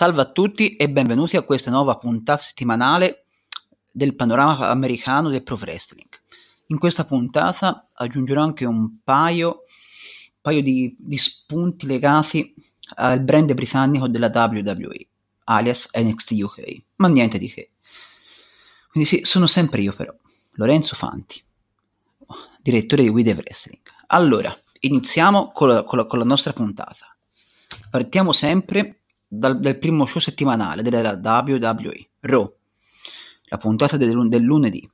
Salve a tutti e benvenuti a questa nuova puntata settimanale del panorama americano del pro wrestling. In questa puntata aggiungerò anche un paio, paio di, di spunti legati al brand britannico della WWE, alias NXT UK, ma niente di che. Quindi sì, sono sempre io però, Lorenzo Fanti, direttore di We The Wrestling. Allora, iniziamo con la, con la, con la nostra puntata. Partiamo sempre dal, dal, primo show settimanale della WWE, Raw, la puntata del, del lunedì.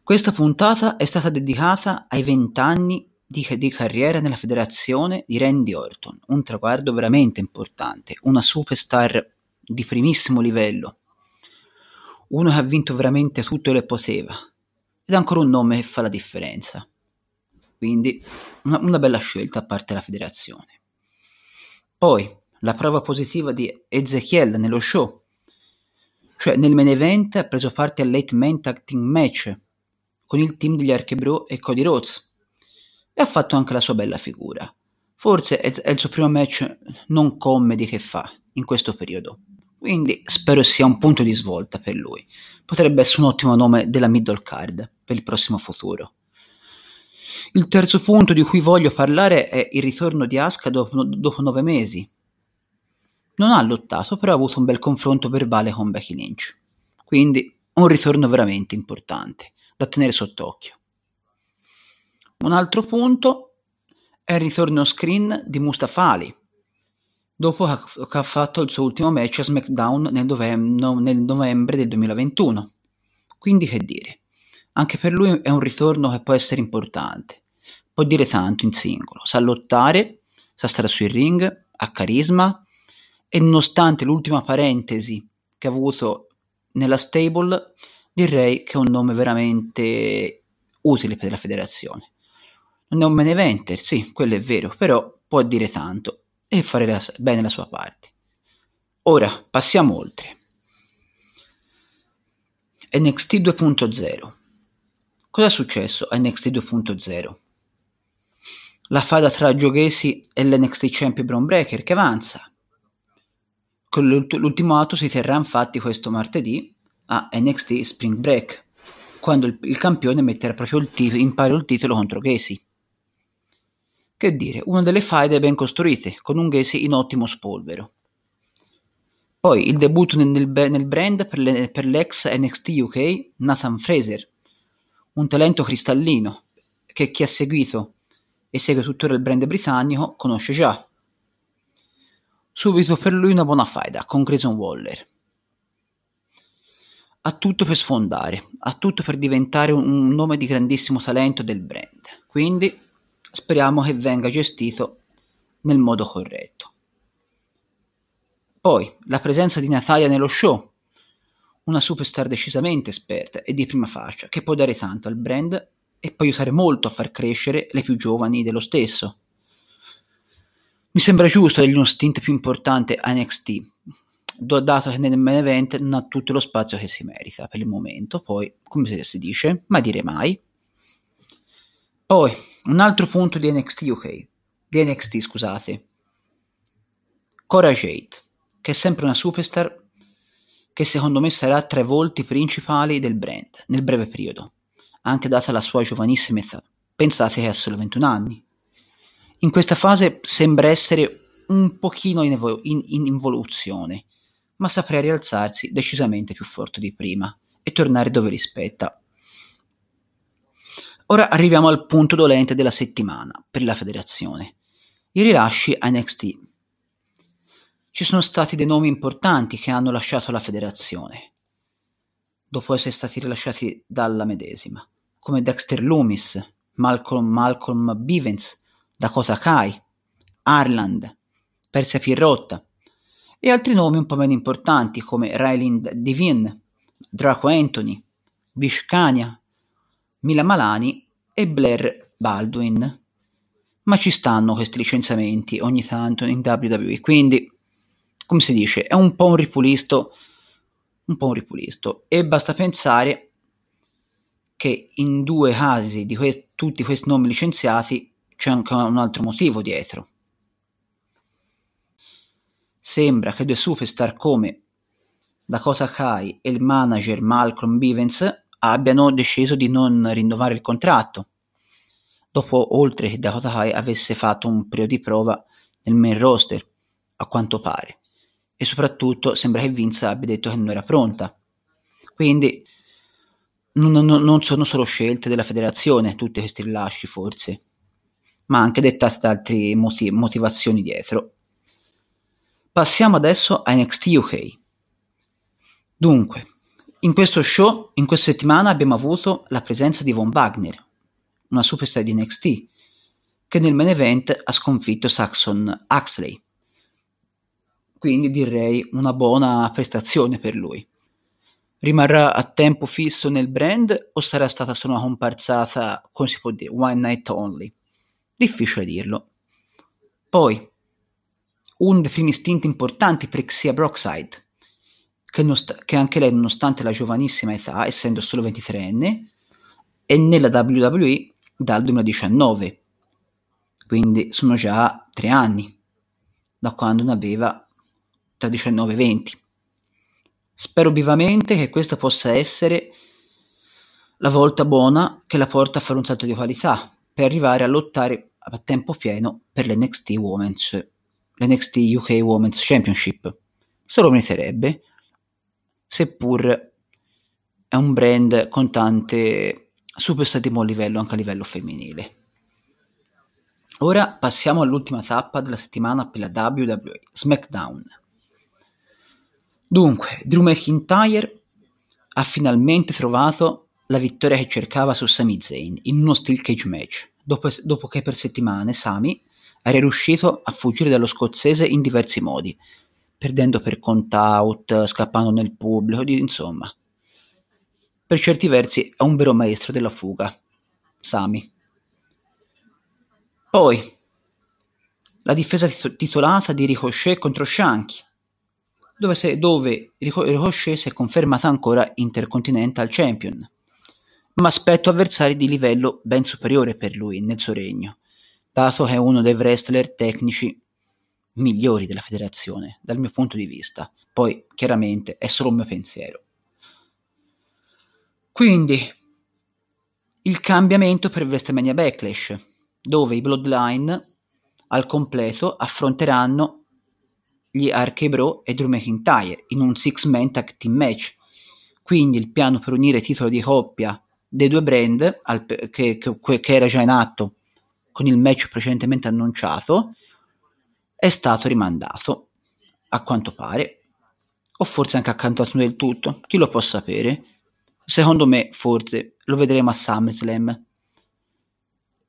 Questa puntata è stata dedicata ai vent'anni di, di, carriera nella federazione di Randy Orton, un traguardo veramente importante, una superstar di primissimo livello, uno che ha vinto veramente tutto e poteva, ed ancora un nome che fa la differenza. Quindi una, una bella scelta a parte la federazione. Poi la prova positiva di Ezekiel nello show, cioè nel main event ha preso parte al late man tag team match con il team degli Archebro e Cody Rhodes e ha fatto anche la sua bella figura. Forse è il suo primo match non comedy che fa in questo periodo, quindi spero sia un punto di svolta per lui. Potrebbe essere un ottimo nome della middle card per il prossimo futuro. Il terzo punto di cui voglio parlare è il ritorno di Asuka dopo, dopo nove mesi. Non ha lottato, però ha avuto un bel confronto verbale con Becky Lynch. Quindi un ritorno veramente importante, da tenere sott'occhio. Un altro punto è il ritorno screen di Mustafa Ali, dopo che ha fatto il suo ultimo match a SmackDown nel, novem- nel novembre del 2021. Quindi che dire, anche per lui è un ritorno che può essere importante. Può dire tanto in singolo, sa lottare, sa stare sui ring, ha carisma e nonostante l'ultima parentesi che ha avuto nella stable, direi che è un nome veramente utile per la federazione. Non è un main eventer, sì, quello è vero, però può dire tanto e fare la, bene la sua parte. Ora passiamo oltre. NXT 2.0 Cosa è successo a NXT 2.0? La fada tra Gioghesi e l'NXT Champion Brown Breaker che avanza. Con l'ultimo atto si terrà infatti questo martedì a NXT Spring Break, quando il, il campione metterà proprio il titolo, in pari il titolo contro Gacy. Che dire, una delle faide ben costruite, con un Gacy in ottimo spolvero. Poi il debutto nel, nel brand per, le, per l'ex NXT UK Nathan Fraser, un talento cristallino che chi ha seguito e segue tuttora il brand britannico conosce già. Subito per lui una buona faida con Grayson Waller. Ha tutto per sfondare, ha tutto per diventare un nome di grandissimo talento del brand, quindi speriamo che venga gestito nel modo corretto. Poi la presenza di Natalia nello show una superstar decisamente esperta e di prima fascia, che può dare tanto al brand e può aiutare molto a far crescere le più giovani dello stesso. Mi sembra giusto dargli uno stint più importante a NXT, dato che nel main event non ha tutto lo spazio che si merita per il momento, poi, come si dice, mai dire mai. Poi, un altro punto di NXT UK, di NXT scusate, Cora Jade, che è sempre una superstar che secondo me sarà tra i volti principali del brand nel breve periodo, anche data la sua giovanissima età. Pensate che ha solo 21 anni. In questa fase sembra essere un pochino in, evo- in, in involuzione, ma saprà rialzarsi decisamente più forte di prima e tornare dove rispetta. Ora arriviamo al punto dolente della settimana per la federazione. I rilasci a NXT ci sono stati dei nomi importanti che hanno lasciato la federazione, dopo essere stati rilasciati dalla medesima, come Dexter Loomis, Malcolm, Malcolm Bivens, Dakota Kai, Arland, Persia Pirrotta e altri nomi un po' meno importanti come Ryland Devine, Draco Anthony, Vishkania, Mila Malani e Blair Baldwin. Ma ci stanno questi licenziamenti ogni tanto in WWE, quindi come si dice, è un po' un ripulisto, un po' un ripulisto. E basta pensare che in due casi di que- tutti questi nomi licenziati c'è anche un altro motivo dietro. sembra che due superstar come Dakota Kai e il manager Malcolm Bivens abbiano deciso di non rinnovare il contratto, dopo oltre che Dakota Kai avesse fatto un periodo di prova nel main roster, a quanto pare, e soprattutto sembra che Vince abbia detto che non era pronta. Quindi non, non, non sono solo scelte della federazione tutti questi rilasci forse, ma anche dettate da altre motiv- motivazioni dietro. Passiamo adesso a NXT UK. Dunque, in questo show, in questa settimana abbiamo avuto la presenza di Von Wagner, una superstar di NXT, che nel main event ha sconfitto Saxon Axley. Quindi direi una buona prestazione per lui. Rimarrà a tempo fisso nel brand o sarà stata solo una comparsata, come si può dire, one night only? Difficile dirlo. Poi, uno dei primi stint importanti per Xia Brockside, che, nost- che, anche lei, nonostante la giovanissima età, essendo solo 23enne, è nella WWE dal 2019, quindi sono già tre anni, da quando ne aveva tra 19 e 20. Spero vivamente che questa possa essere la volta buona che la porta a fare un salto di qualità per arrivare a lottare a tempo pieno per l'NXT Women's, l'NXT UK Women's Championship. Se lo meriterebbe, seppur è un brand con tante superstar di buon livello anche a livello femminile. Ora passiamo all'ultima tappa della settimana per la WWE, SmackDown. Dunque, Drew McIntyre ha finalmente trovato la vittoria che cercava su Sami Zayn in uno steel cage match, dopo, dopo che per settimane Sami era riuscito a fuggire dallo scozzese in diversi modi, perdendo per count out, scappando nel pubblico, insomma. Per certi versi è un vero maestro della fuga, Sami. Poi, la difesa titolata di Ricochet contro Shanky, dove, se, dove Ricochet si è confermata ancora Intercontinental Champion, ma aspetto avversari di livello ben superiore per lui nel suo regno, dato che è uno dei wrestler tecnici migliori della federazione, dal mio punto di vista. Poi, chiaramente, è solo un mio pensiero. Quindi, il cambiamento per WrestleMania Backlash, dove i Bloodline al completo affronteranno gli Archebro e Drew McIntyre in un six-man tag team match. Quindi il piano per unire titolo di coppia dei due brand, al, che, che, che era già in atto con il match precedentemente annunciato, è stato rimandato, a quanto pare, o forse anche accantonato del tutto, chi lo può sapere. Secondo me, forse, lo vedremo a SummerSlam,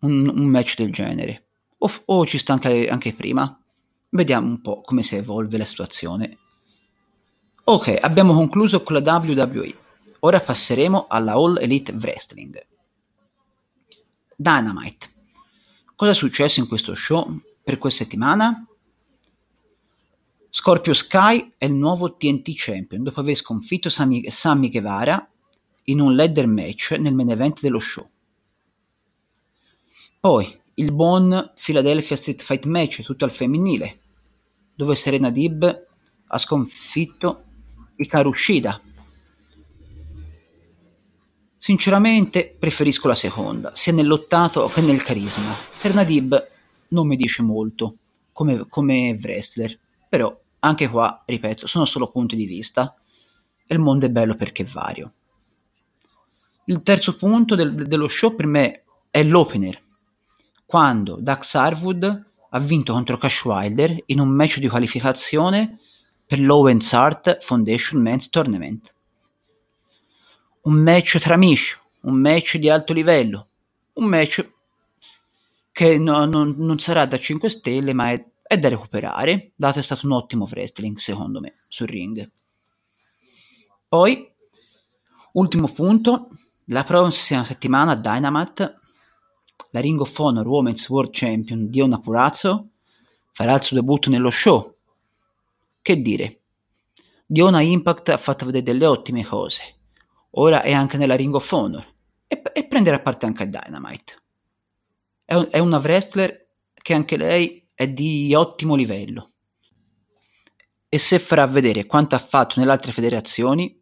un, un match del genere, o, o ci sta anche, anche prima. Vediamo un po' come si evolve la situazione. Ok, abbiamo concluso con la WWE. Ora passeremo alla All Elite Wrestling. Dynamite. Cosa è successo in questo show per questa settimana? Scorpio Sky è il nuovo TNT Champion dopo aver sconfitto Sammy, Sammy Guevara in un ladder match nel main event dello show. Poi il buon Philadelphia Street Fight Match tutto al femminile, dove Serena Dib ha sconfitto Hikaru Shida. Sinceramente preferisco la seconda, sia nell'ottato che nel carisma. Serena Dib non mi dice molto come, come wrestler, però anche qua, ripeto, sono solo punti di vista e il mondo è bello perché è vario. Il terzo punto del, dello show per me è l'opener, quando Dax Harwood ha vinto contro Cash Wilder in un match di qualificazione per l'Owens Art Foundation Men's Tournament. Un match tra amici, un match di alto livello, un match che no, non, non, sarà da 5 stelle ma è, è da recuperare, dato è stato un ottimo wrestling secondo me sul ring. Poi, ultimo punto, la prossima settimana Dynamite la Ring of Honor Women's World Champion Diona Purazzo farà il suo debutto nello show. Che dire? Diona Impact ha fatto vedere delle ottime cose. Ora è anche nella Ring of Honor e, e prenderà parte anche a Dynamite. È, è una wrestler che anche lei è di ottimo livello. e se farà vedere quanto ha fatto nelle altre federazioni,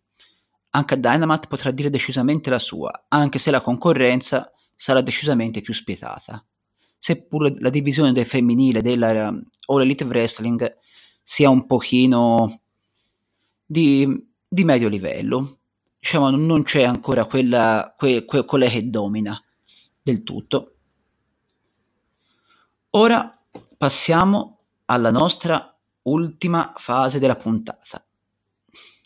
anche Dynamite potrà dire decisamente la sua, anche se la concorrenza sarà decisamente più spietata. Seppur la divisione del femminile della um, All Elite Wrestling sia un pochino di, di medio livello, diciamo non c'è ancora quella, que, que, quella che domina del tutto. Ora passiamo alla nostra ultima fase della puntata.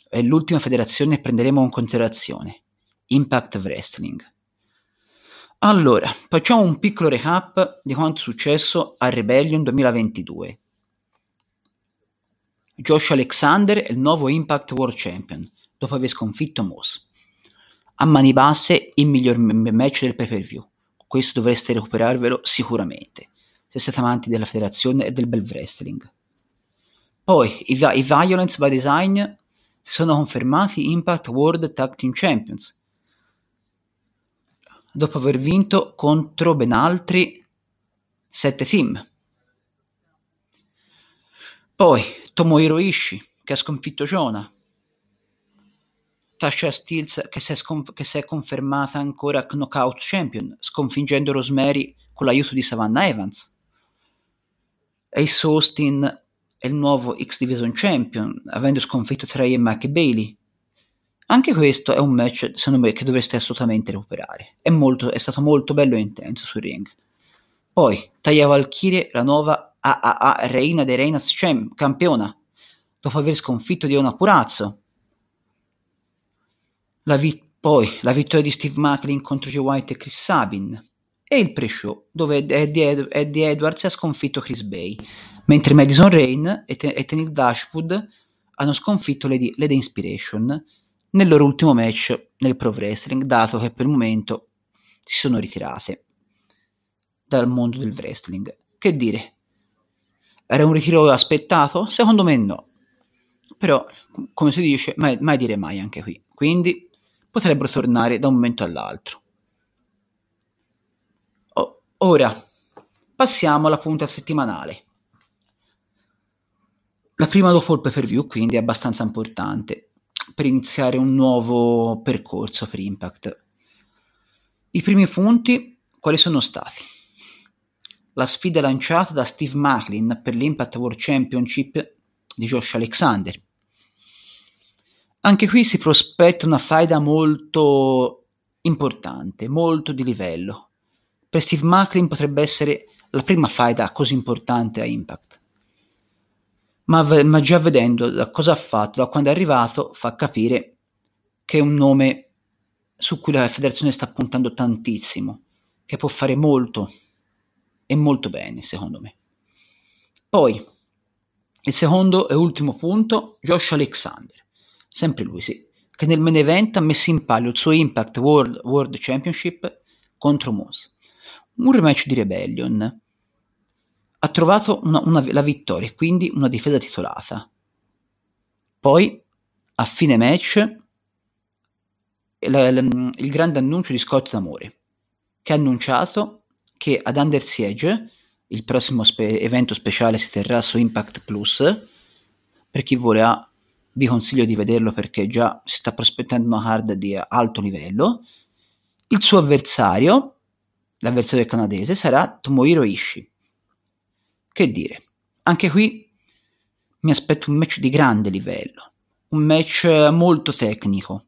È l'ultima federazione che prenderemo in considerazione, Impact Wrestling. Allora, facciamo un piccolo recap di quanto è successo a Rebellion 2022. Josh Alexander è il nuovo Impact World Champion, dopo aver sconfitto Moss. A mani basse il miglior match del pay-per-view. Questo dovreste recuperarvelo sicuramente, se siete amanti della federazione e del bel wrestling. Poi i, i Violence by Design si sono confermati Impact World Tag Team Champions, dopo aver vinto contro ben altri 7 team. Poi Tomohiro Ishii che ha sconfitto Jonah, Tasha Steels che si, sconf- che si è confermata ancora knockout champion, sconfiggendo Rosemary con l'aiuto di Savannah Evans. Ace Austin è il nuovo X Division Champion, avendo sconfitto Trey e Mike Bailey. Anche questo è un match, secondo me, che dovreste assolutamente recuperare. È, molto, è stato molto bello e intenso sul ring. Poi, Taya Valkyrie, la nuova AAA Reina dei Reinas Champ, campiona, dopo aver sconfitto Diona Purazzo. La vi- poi, la vittoria di Steve Macklin contro Joe White e Chris Sabin. E il pre-show, dove Eddie, Ed- Eddie Edwards ha sconfitto Chris Bay, mentre Madison Rain e, Te- e Tenil Dashwood hanno sconfitto le, di- le The Inspiration nel loro ultimo match nel Pro Wrestling, dato che per il momento si sono ritirate dal mondo del wrestling. Che dire? Era un ritiro aspettato? Secondo me no. Però, come si dice, mai, mai dire mai anche qui. Quindi potrebbero tornare da un momento all'altro. Oh, ora, passiamo alla punta settimanale. La prima dopo il pay per view, quindi, è abbastanza importante per iniziare un nuovo percorso per Impact. I primi punti quali sono stati? La sfida lanciata da Steve Macklin per l'Impact World Championship di Josh Alexander. Anche qui si prospetta una faida molto importante, molto di livello. Per Steve Macklin potrebbe essere la prima faida così importante a Impact ma, ma già vedendo da cosa ha fatto, da quando è arrivato, fa capire che è un nome su cui la federazione sta puntando tantissimo, che può fare molto e molto bene, secondo me. Poi, il secondo e ultimo punto, Josh Alexander, sempre lui sì, che nel main event ha messo in palio il suo Impact World, World Championship contro Moose. Un rematch di Rebellion, ha trovato una, una, la vittoria e quindi una difesa titolata. Poi, a fine match, la, la, il grande annuncio di Scott D'Amore, che ha annunciato che ad Under Siege, il prossimo spe- evento speciale si terrà su Impact Plus, per chi ha, vi consiglio di vederlo perché già si sta prospettando una card di alto livello, il suo avversario, l'avversario canadese, sarà Tomohiro Ishii che dire, anche qui mi aspetto un match di grande livello, un match molto tecnico,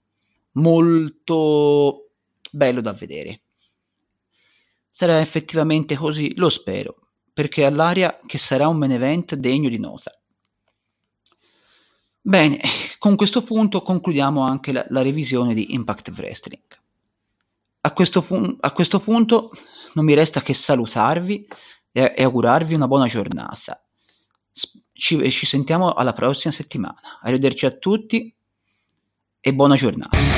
molto bello da vedere. Sarà effettivamente così, lo spero, perché ha l'aria che sarà un main event degno di nota. Bene, con questo punto concludiamo anche la, la revisione di Impact Wrestling. A questo, pu- a questo punto non mi resta che salutarvi e, e augurarvi una buona giornata. Ci, ci sentiamo alla prossima settimana. Arrivederci a tutti e buona giornata.